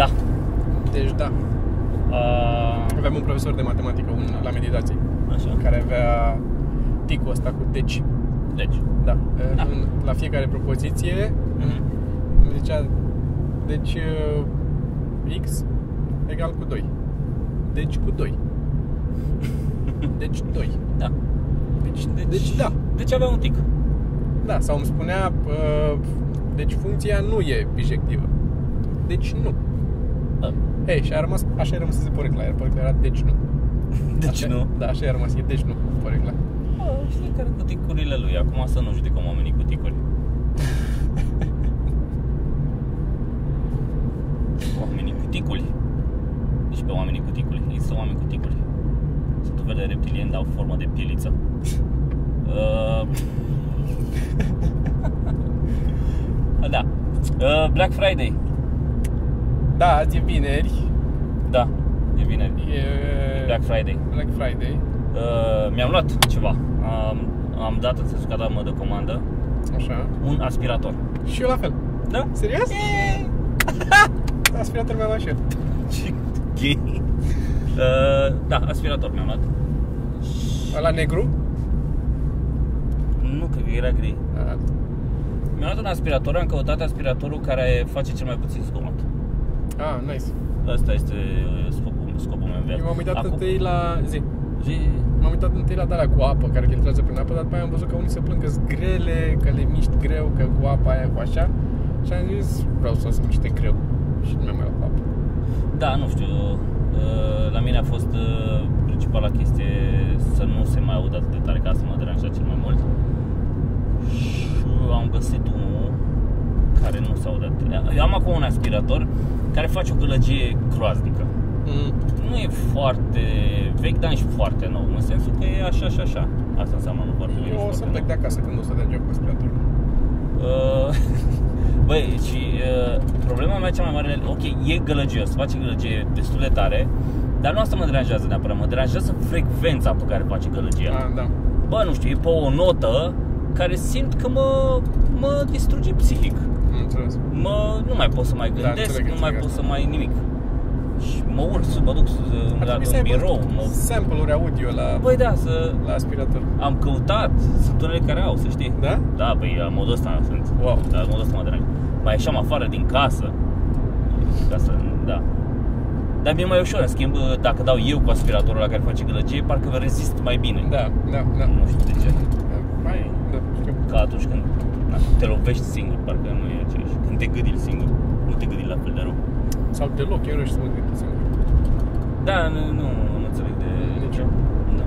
Da. Deci da, Uh, aveam un profesor de matematică un, la meditație așa. care avea ticul ăsta cu deci. Deci. Da. Da. În, la fiecare propoziție Mhm. îmi zicea deci uh, x egal cu 2. Deci cu 2. Deci 2. Da. Deci, deci, deci da. Deci avea un tic. Da, sau îmi spunea uh, deci funcția nu e bijectivă. Deci nu. Da. Ei, și a rămas, așa a rămas porecla, iar porecla era deci nu. Deci așa, nu. Da, așa a rămas, e deci nu porecla. Oh, știi care cu ticurile lui. Acum să nu judecăm oamenii cu ticuri. oamenii cu ticuli. Deci pe oamenii cu ticuli. Există oameni cu ticuli. Sunt un fel de reptilieni, dar au formă de pieliță. Uh... da. Uh, Black Friday. Da, azi e vineri, Da. E vineri. e Black Friday. Black Friday, Uh, mi-am luat ceva. Am, am dat, în sensul că am dat mă de comandă, așa. un aspirator. Și eu la fel. Da? Serios? Aspirator mi-a luat și eu. Ce gay. Uh, da, aspirator mi-am luat. La negru? Nu, că era gri. A, Mi-am luat un aspirator, am căutat aspiratorul care face cel mai puțin zgomot. Ah, nice. Asta este uh, scopul, scopul meu în viață. Eu m-am uitat Acum- întâi la zi. Zi, M-am uitat întâi la dalea cu apă, care filtrează prin apă, dar după aia am văzut că unii se plâng că sunt grele, că le miști greu, că cu apa aia, cu așa. Și am zis, vreau să se miște greu. Și nu mi-am mai luat cu apă. Da, nu știu. uh, La mine a fost uh, principala chestie să nu se mai audă atât de tare, ca să mă deranja cel mai mult. Și am găsit unul care nu se aude atât. Eu am acum un aspirator care face o gălăgie groaznică. Mm. Nu e foarte vechi, dar nici foarte nou, în sensul că e așa și așa. Asta înseamnă nu foarte vechi. Eu nici o să foarte plec de acasă când o să dea job cu aspiratorul. Uh, Băi, și uh, problema mea cea mai mare, ok, e gălăgios, face gălăgie destul de tare, dar nu asta mă deranjează neapărat, mă deranjează frecvența pe care face gălăgia. Ah, da. Bă, nu știu, e pe o notă care simt că mă, mă distruge psihic. Am înțeles. Mă, nu mai pot să mai Da, gândesc, înțeleg, nu mai înțeleg pot asta. să mai nimic. Și mă urc să mă duc să, Ar la trebui să un aibă birou. Mă... sample-uri audio la, Băi, da, să... la aspirator. Am căutat, sunt unele care au, să știi. Da? Da, păi la modul ăsta sunt. Wow. Da, la modul ăsta mă deranjează. Mai ieșeam afară din casă. Ca să, da. Dar mi-e mai ușor, în schimb, dacă dau eu cu aspiratorul la care face gălăgie, parcă rezist mai bine. Da, da, da. Nu știu de ce. Mai, da, știu. Ca atunci când na, te lovești singur, parcă nu e aceeași. Când te gâdili singur, nu te gâdili la fel de rău. Sau deloc, eu nu știu să mă gândesc singur. Da, nu, nu, nu înțeleg de... Nici ce. eu. Da.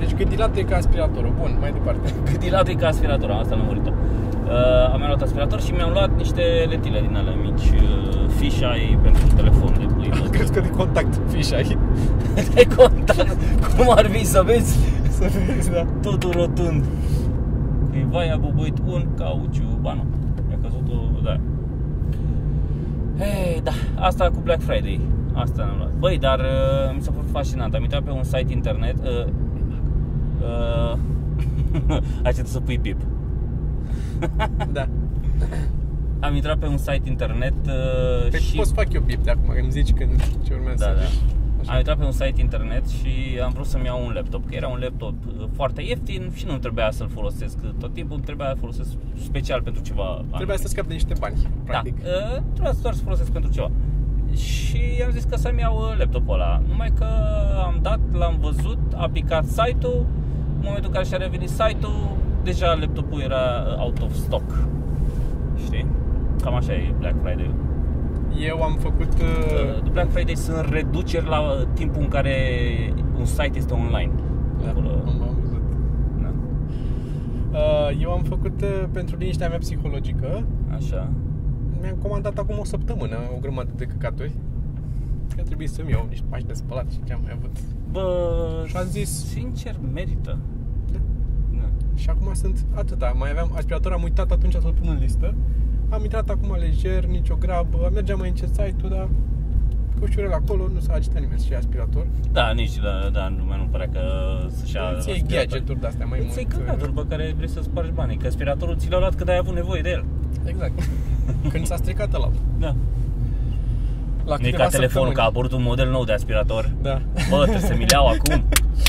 Deci gândilatul e ca aspiratorul. Bun, mai departe. Gâdilatul e ca aspiratorul, asta nu murit-o. Uh, am mai luat aspirator și mi-am luat niște letile din alea mici, uh, fisheye pentru telefon de pui. Crezi că de contact fișa ai? de contact. Cum ar fi să vezi Să vezi, da. totul rotund. Cuiva i-a bubuit un cauciu, ba nu, i-a căzut o, da. Hei, da, asta cu Black Friday. Asta am luat. Băi, dar uh, mi s-a părut fascinant. Am intrat pe un site internet. Uh, uh, Hai să pui pip. Da. Am intrat pe un site internet uh, Păi și... pot să fac eu bip de acum, că îmi zici când ce urmează Da, să da. zici. Am Așa. intrat pe un site internet și am vrut să-mi iau un laptop, că era un laptop uh, foarte ieftin și nu trebuia să-l folosesc tot timpul, trebuia să folosesc special pentru ceva. Trebuia să scap de niște bani, practic. Da, uh, trebuia doar să folosesc pentru ceva. Și am zis că să-mi iau uh, laptopul ăla. Numai că am dat, l-am văzut, a picat site-ul, în momentul în care și-a revenit site-ul, deja laptopul era uh, out of stock. Știi? Cam așa e Black Friday. Eu am făcut... Uh, Uh, Black Friday sunt reduceri la uh, timpul în care un site este online. da, Acolo, am, am văzut. da. Uh, eu am făcut uh, pentru liniștea mea psihologică Așa. Mi-am comandat acum o săptămână o grămadă de căcaturi Că trebuie să-mi iau niște pași de spălat și ce am mai avut Bă, Și am zis- sincer, merită. Da. Da. Și acum sunt atâta Mai aveam aspirator, am uitat atunci să-l pun în listă Am intrat acum lejer, nicio grabă Mergeam mai încet site-ul, dar cu ușurel acolo, nu s-a agitat nimeni să-și ia aspirator Da, nici, da, da, nu, nu pare că să-și ia Îți iei aspirator. gadgeturi de-astea mai Îți iei mult uh, căcaturi pe care vrei să spargi banii, că aspiratorul ți l-a luat când ai avut nevoie de el. Exact Când s-a stricat ăla Da. La Nu e câteva ca telefon, săptămâni. că a apărut un model nou de aspirator. Da. Bă, trebuie să mi iau acum.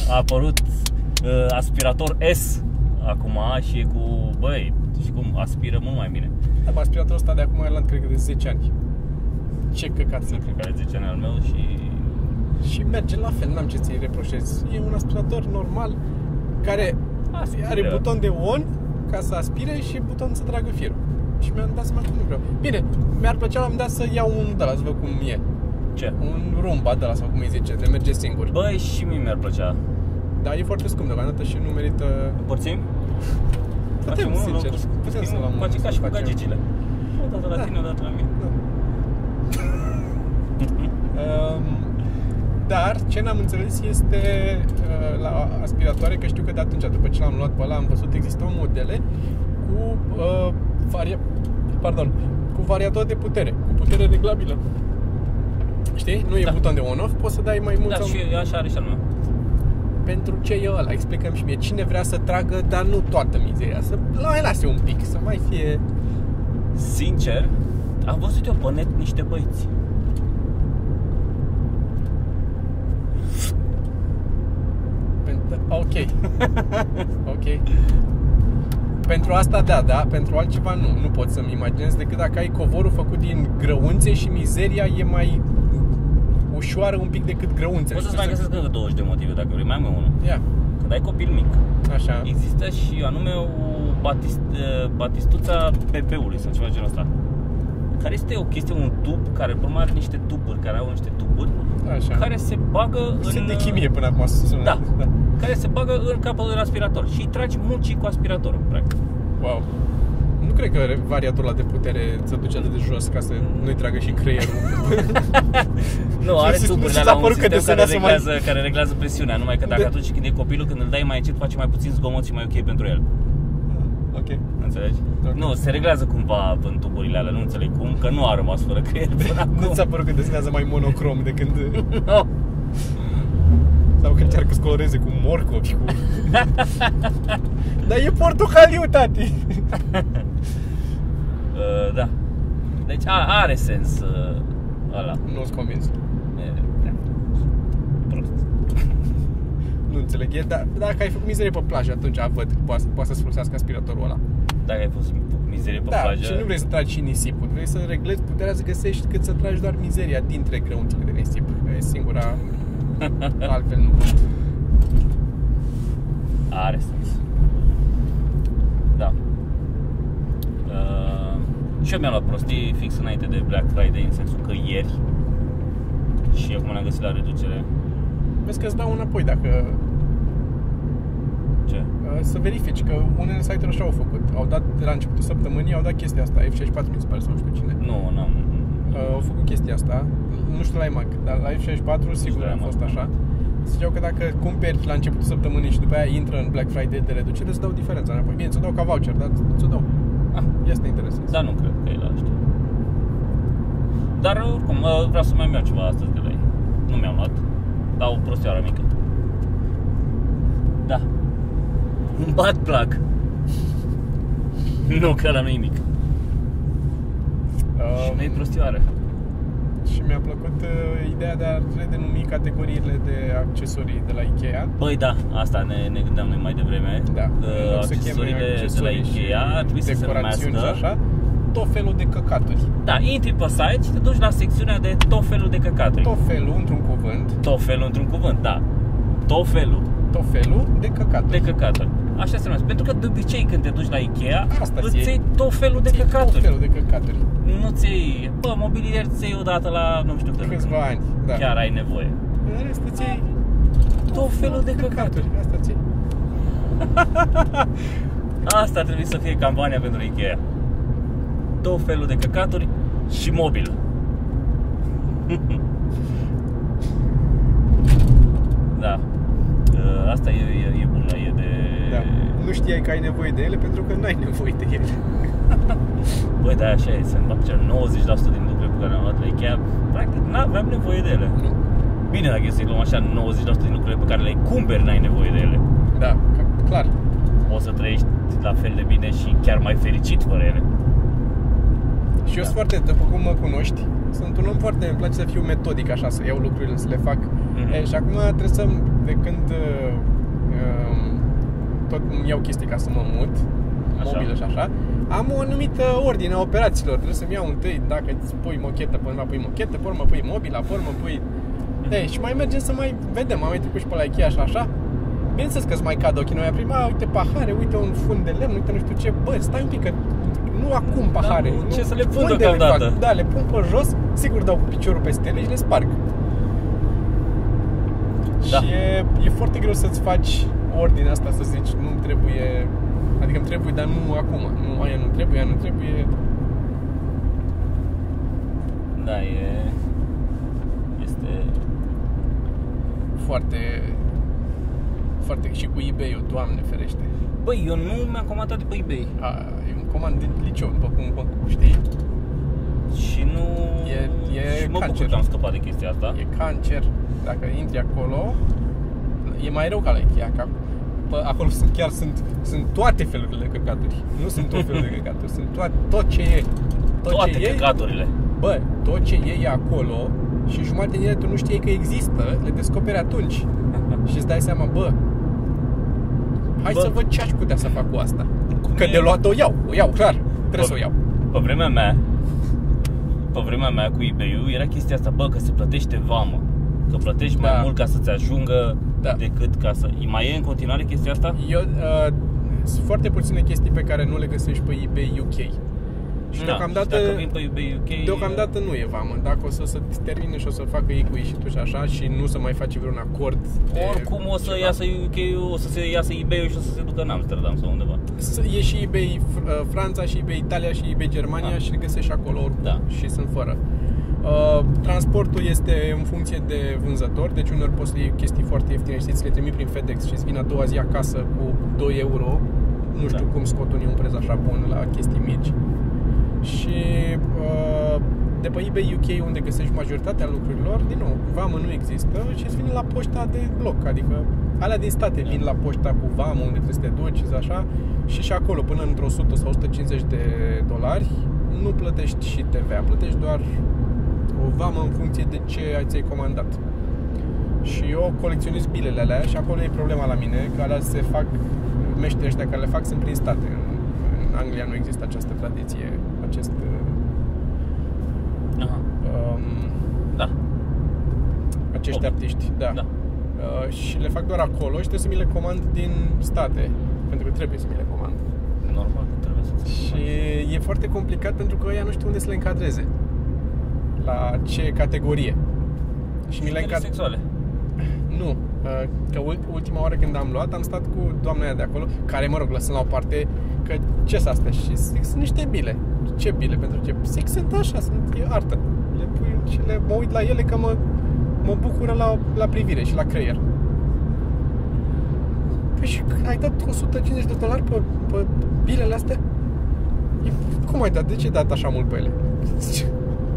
A apărut uh, aspirator S acum și e cu, băi, și cum aspiră mult mai bine. Da, bă, aspiratorul ăsta de acum Irland cred că de 10 ani. Ce căcat să Cred că are 10 ani al meu și Și merge la fel, n-am ce să-i reproșez. E un aspirator normal care Aspiră. are buton de on ca să aspire și buton să tragă firul. Și mi-am dat seama că nu vreau. Bine, mi-ar plăcea la un dat să iau un de la să văd cum e. ce? Un rumba de la sau cum îi zice, de merge singur. Băi, și mie mi-ar plăcea. Dar e foarte scump deocamdată și nu merită... Împărțim? Putem, unul, sincer. locul, Putem să schimbăm. luăm Face unul, ca să și cu facem. gagegile. O dată la Da. tine, o dată la mine. Um, dar ce n-am înțeles este uh, la aspiratoare, că știu că de atunci, după ce l-am luat pe ăla, am văzut existau modele cu uh, varia... Pardon, cu variator de putere, cu putere reglabilă. Știi? Nu e Da. buton de on-off, poți să dai mai mult Da, sau... și așa are și al meu. Pentru ce e ăla? Explicăm și mie. Cine vrea să tragă, dar nu toată mizeria. Să mai lase un pic, să mai fie... Sincer, am văzut eu pe net niște băieți. Pentru... Ok. ok. Pentru asta da, da, pentru altceva nu. Nu pot să-mi imaginez decât dacă ai covorul făcut din grăunțe și mizeria e mai ușoară un pic decât grăunțele. Poți să-ți mai găsesc încă 20 de motive dacă vrei, mai am eu unul. Ia, Când ai copil mic, așa. există și anume o batist, eh, batistuța PP-ului sau ceva genul ăsta. Care este o chestie, un tub care pe urmă are niște tuburi, care au niște tuburi Așa. care se bagă în... Sunt de chimie până acum sună. Da, care se bagă în capătul de aspirator și îi tragi muncii cu aspiratorul, practic. Wow. Nu cred că variatorul ăla de putere se duce atât de jos ca să nu-i tragă și creierul. Nu, are Nu tuburile ți s-a la un părut că sistem care desenează mai- reglează, care reglează presiunea, numai că dacă De- atunci când e copilul, când îl dai mai încet, face mai puțin zgomot și mai ok pentru el. ok. Înțelegi? Ok. Nu, se reglează cumva în tuburile alea, nu înțeleg cum, că nu a rămas fără creier până acum. Nu ți-a părut că desenează mai monocrom de când... Nu. Sau că încearcă să coloreze cu morcovi cu... Dar e portocaliu, tati! Uh, da. Deci a, are sens uh, ăla. Nu-s convins. E, da. Prost. Nu înțeleg. E, dar dacă ai făcut mizerie pe plajă, atunci văd că poate, poate să-ți folosească aspiratorul ăla. Dacă ai fost mizerie pe da, plajă, și nu vrei să tragi și nisipul. Vrei să reglezi puterea să găsești cât să tragi doar mizeria dintre grăunțele de nisip. Că E singura... Altfel nu văd. Are sens. Da. Uh, și eu mi-am luat prostii fix înainte de Black Friday, în sensul că ieri și acum le-am găsit la reducere. Vezi că îți dau înapoi dacă Ce? uh, să verifici că unele site-uri așa au făcut. Au dat de la începutul săptămânii, au dat chestia asta, F64 mi se pare sau nu știu cine. Nu, n-am. Uh, au făcut chestia asta, nu știu la iMac, dar la F64 sigur la a iMac. fost așa. Ziceau că dacă cumperi la începutul săptămânii și după aia intră în Black Friday de reducere, îți dau diferența înapoi. Bine, ți-o dau ca voucher, dar ți-o dau. Ah, Este interesant. dar nu cred că e la ăștia. Dar oricum, uh, vreau să mai iau ceva astăzi de la ei. Nu mi-am luat. Dar o prostioară mică. Da. Un bat plug. nu, că ăla nu e mic. Și Uh, nu e prostioară. Și mi-a plăcut uh, ideea de a redenumi categoriile de accesorii de la Ikea. Băi, da, asta ne, ne gândeam noi mai devreme. Da, Uh, în loc să cheme accesoriile de la accesorii și Ikea ar trebui să se decorațiuni numească... și așa, tot felul de căcaturi. Da, intri pe site și te duci la secțiunea de tot felul de căcaturi. Tot felul, într-un cuvânt, Tot felul într-un cuvânt, da. Tot felul tot felul de căcaturi. de căcaturi. Așa se numește. Pentru că de obicei când te duci la Ikea, Asta îți ți iei. iei tot felul de Ții Tot căcaturi. felul de căcaturi. Nu ți iei, bă, mobilier ți iei odată la nu știu când. Câțiva ani, da. Chiar ai nevoie. În rest îți iei Tot felul de căcaturi. Asta ți iei. Asta ar trebui să fie campania pentru Ikea. Tot felul de căcaturi și mobil. da. Uh, Asta e, e, e bună, e de... Da. Nu știai că ai nevoie de ele pentru că n-ai nevoie de ele. Băi, da, așa e, se împac 90% din lucrurile pe care le-am luat la Ikea, practic n-aveam nevoie de ele. Nu. Bine, dacă e să-i luăm așa, 90% din lucrurile pe care le cumperi n-ai nevoie de ele. Da, ca- clar. O să trăiești la fel de bine și chiar mai fericit fără ele. Și eu Da. sunt foarte, după cum mă cunoști, sunt un om foarte, îmi place să fiu metodic așa, să iau lucrurile, să le fac. Mhm. E, și acum trebuie să, de când uh, um, tot îmi iau chestii ca să mă mut, Așa. mobilă și așa, am o anumită ordine a operațiilor. Trebuie să-mi iau întâi, dacă îți pui mochetă, până la pui mochetă, pe urmă pui mobila, pe urmă pui... Ei, și mai mergem să mai vedem, am mai trecut și pe la Ikea și așa. Bineînțeles că îți mai cad ochii noi prima, uite pahare, uite un fund de lemn, uite nu știu ce, bă, stai un pic că nu acum pahare. nu, nu, ce să le pun unde deocamdată? fac? Da, le pun pe jos, sigur dau cu piciorul peste ele și le sparg. Da. Și e, e foarte greu să-ți faci ordinea asta, să zici, nu trebuie, adică îmi trebuie, dar nu acum, nu aia nu trebuie, aia nu trebuie. Da, e... Este... Foarte, foarte, și cu eBay-ul, Doamne ferește. Băi, eu nu mi-am comandat de pe eBay A, e un comand de liceu, după cum cum știi, și nu... E- e și mă bucur cancer. că am scăpat de chestia asta. e cancer. Dacă intri acolo, e mai rău ca la Ikea, că Bă, acolo sunt, chiar sunt, sunt toate felurile de căcaturi. Nu sunt tot felul de căcaturi, sunt toate, tot ce e. Tot Toate ce e, căcaturile. Bă, tot ce e, e acolo și jumătate din ele tu nu știai că există, le descoperi atunci. și îți dai seama, bă, hai Bă. să văd ce aș putea să fac cu asta. Cum Că e? de luat o iau, o iau, clar, trebuie Bă. să o iau. Pe vremea mea, pe vremea mea cu eBay-ul era chestia asta, bă, că se plătește vamă. Că plătești mai Da. mult ca să-ți ajungă Da. decât ca să... Mai e în continuare chestia asta? Eu, uh, sunt foarte puține chestii pe care nu le găsești pe eBay UK. Și Da, deocamdată, și dacă vin pe eBay UK... deocamdată nu e vamă. Dacă o să se termine și o să facă ei cu și tu și așa și nu să mai faci vreun acord de Oricum o să ceva. iasă UK, o să se iasă eBay-ul și o să se ducă în Amsterdam sau undeva. S- E și eBay Fr- uh, Franța și eBay Italia și eBay Germania Ah. și le găsești și acolo oricum Da. și sunt fără. Uh, transportul este în funcție de vânzător, deci uneori poți să iei chestii foarte ieftine și ți le trimit prin FedEx și îți vine a doua zi acasă cu 2 euro. Nu știu Da. cum scot unii un preț așa bun la chestii mici. Și uh, de pe eBay UK unde găsești majoritatea lucrurilor, din nou, vamă nu există și îți vine la poșta de bloc, adică alea din state vin la poșta cu vamă unde trebuie să te duci și așa și și acolo până într-o 100 sau 150 de dolari nu plătești și TVA, plătești doar o vamă în funcție de ce ai ți-ai comandat. Și eu colecționez bilele alea și acolo e problema la mine, că alea se fac, meșterii ăștia care le fac sunt prin state. În, în Anglia nu există această tradiție, acest Aha. um, Da. acești Oh. artiști, da. Da. Uh, și le fac doar acolo și trebuie să mi le comand din state, pentru că trebuie să mi le comand. Normal că trebuie să Și e foarte complicat pentru că ea nu știu unde să le încadreze. La ce categorie. Și mi le încad... sexuale. Nu, uh, că ul- ultima oară când am luat am stat cu doamna aia de acolo Care, mă rog, lăsând la o parte Că ce sunt astea? Și zic, sunt niște bile Ce bile? Pentru ce? Zic, sunt așa, sunt e artă le pui și le, mă uit la ele că mă, mă bucură la, la privire și la creier Păi și ai dat 150 de dolari pe, pe bilele astea? E, cum ai dat? De ce ai dat așa mult pe ele?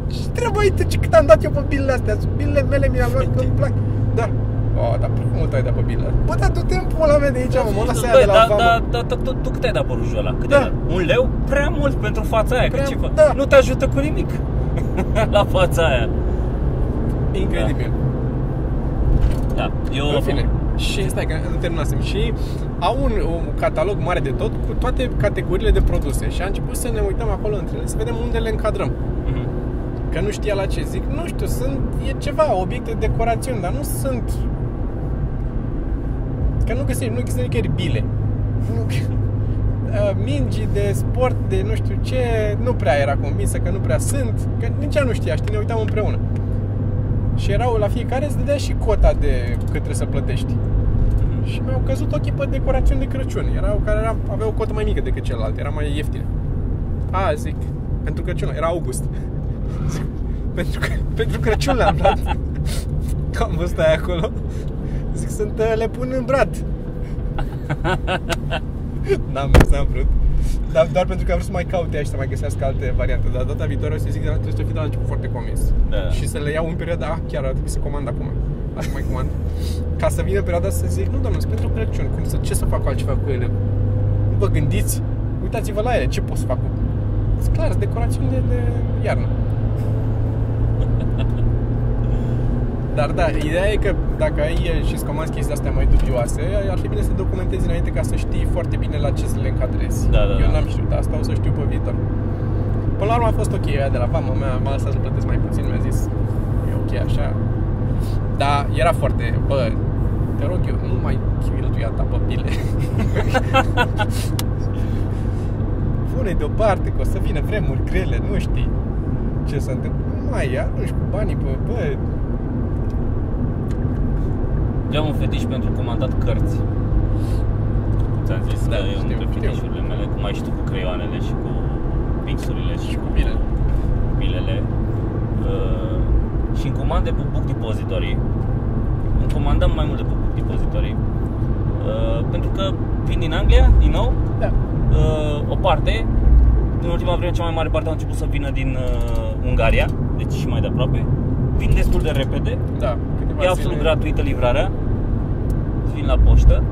Ce, ce treabă ai tu? Ce cât am dat eu pe bilele astea? Sunt bilele mele, mi le-am luat că îmi plac Da Oh, dar prea mult ai dat pe bilele Bă, dar du-te în pula mea de aici, mă, mă lasă aia Băi, de la da, vamă da, da, da, tu, tu cât ai dat pe rujul ăla? Cât Da. ai dat? Un leu? Prea mult pentru fața aia, Prea- că ce fa- da. Nu te ajută cu nimic la fața aia. Incredibil Da, eu... În fine. Și stai că nu terminasem. Și au un, un catalog mare de tot cu toate categoriile de produse. Și a început să ne uităm acolo între ele, să vedem unde le încadrăm. Mhm. Că nu știa la ce. Zic, nu știu, sunt, e ceva, obiecte de decorațiune, dar nu sunt... Că nu găsești, nu există nicăieri bile. Nu, Uh, mingi de sport, de nu știu ce, nu prea era convinsă că nu prea sunt, că nici ea nu știa, știi, ne uitam împreună. Și erau la fiecare îți dădea și cota de cât trebuie să plătești. Și mi-au căzut ochii pe decorațiuni de Crăciun. Erau care era, aveau o cotă mai mică decât celelalte, era mai ieftine. A, zic, pentru Crăciun, era august. Zic, pentru, că- pentru Crăciun le-am luat. Că am văzut aia acolo. Zic, sunt, uh, le pun în brad. N-am mers, n-am vrut. Dar doar pentru că am vrut să mai caute și să mai găsească alte variante. Dar data viitoare o să zic, dar trebuie să fii de la început foarte convins. Da. Și să le iau în perioada, ah, chiar ar trebui să comand acum. Asta mai comand. Ca să vină perioada să zic, nu doamne, sunt pentru Crăciun, cum să, ce să fac altceva cu ele? Nu vă gândiți? Uitați-vă la ele, ce pot să fac cu clar, sunt decorațiuni de, de iarnă. Dar da, ideea e că dacă ai și îți comanzi chestii astea mai dubioase, ar fi bine să te documentezi înainte ca să știi foarte bine la ce să le încadrezi. Da, da, Eu da. n-am știut asta, o să știu pe viitor. Până la urmă a fost ok, aia de la vama mea m-a lăsat să plătesc mai puțin, mi-a zis e ok așa. Dar era foarte, bă, te rog eu, nu mai cheltuia ta pe bile. Pune deoparte că o să vină vremuri grele, nu știi ce se întâmplă. Nu mai ia, nu știu, cu banii pe, bă, Eu am un fetiș pentru comandat cărți. Ți-am zis Da, că e unul știu, dintre știu. fetișurile mele, cum ai și tu cu creioanele și cu pixurile și, Și cu bilele. bilele. Uh, și în comande pe Book Depository, îmi comandăm mai mult de pe Book Depository, uh, pentru că vin din Anglia, din nou, da. uh, o parte, în ultima vreme cea mai mare parte au început să vină din uh, Ungaria, deci și mai de aproape, vin destul de repede, Da, câteva E absolut zile- gratuită livrarea. Îți vin la poștă.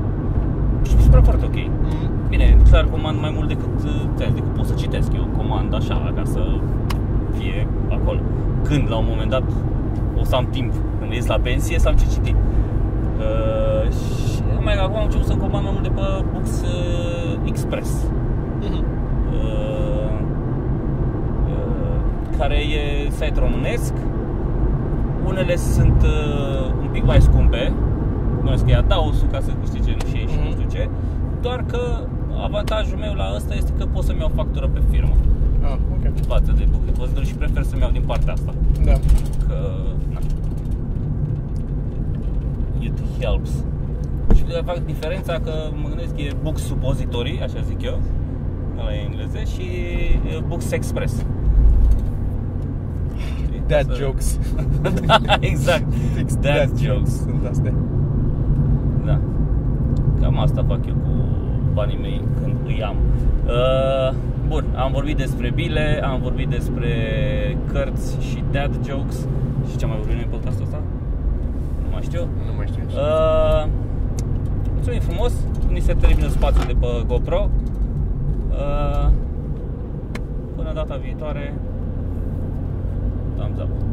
Și mi se pare foarte ok. Mm. Bine, clar comand mai mult decât, uh, ți-am zis, decât pot să citesc. Eu comand așa, ca să fie acolo. Când, la un moment dat, o să am timp. Când ies la pensie, să am ce citi. Uh, Și mai acum am început să comand mai mult de pe Books uh, Express. Mhm. uh, uh, care e site românesc. Unele sunt uh, un pic mai scumpe, bănuiesc că e adausul ca să câștige nu și ei și nu Mhm. știu ce, doar că avantajul meu la ăsta este că pot să-mi iau factură pe firmă Ah, ok. față de book depository și prefer să-mi iau din partea asta Da. că na. it helps și de fapt diferența că mă gândesc e Books Suppository, așa zic eu ăla e engleză și e Books Express Dad Să- jokes. da, exact Fix Dad jokes Sunt astea. Da Cam asta fac eu cu banii mei când îi am uh, Bun, am vorbit despre bile, am vorbit despre cărți și dad jokes Și ce am mai vorbit noi în podcastul ăsta? Nu mai știu Nu mai știu. Uh, mulțumim frumos, ni se termină spațiul de pe GoPro. Uh, până data viitoare, там запах.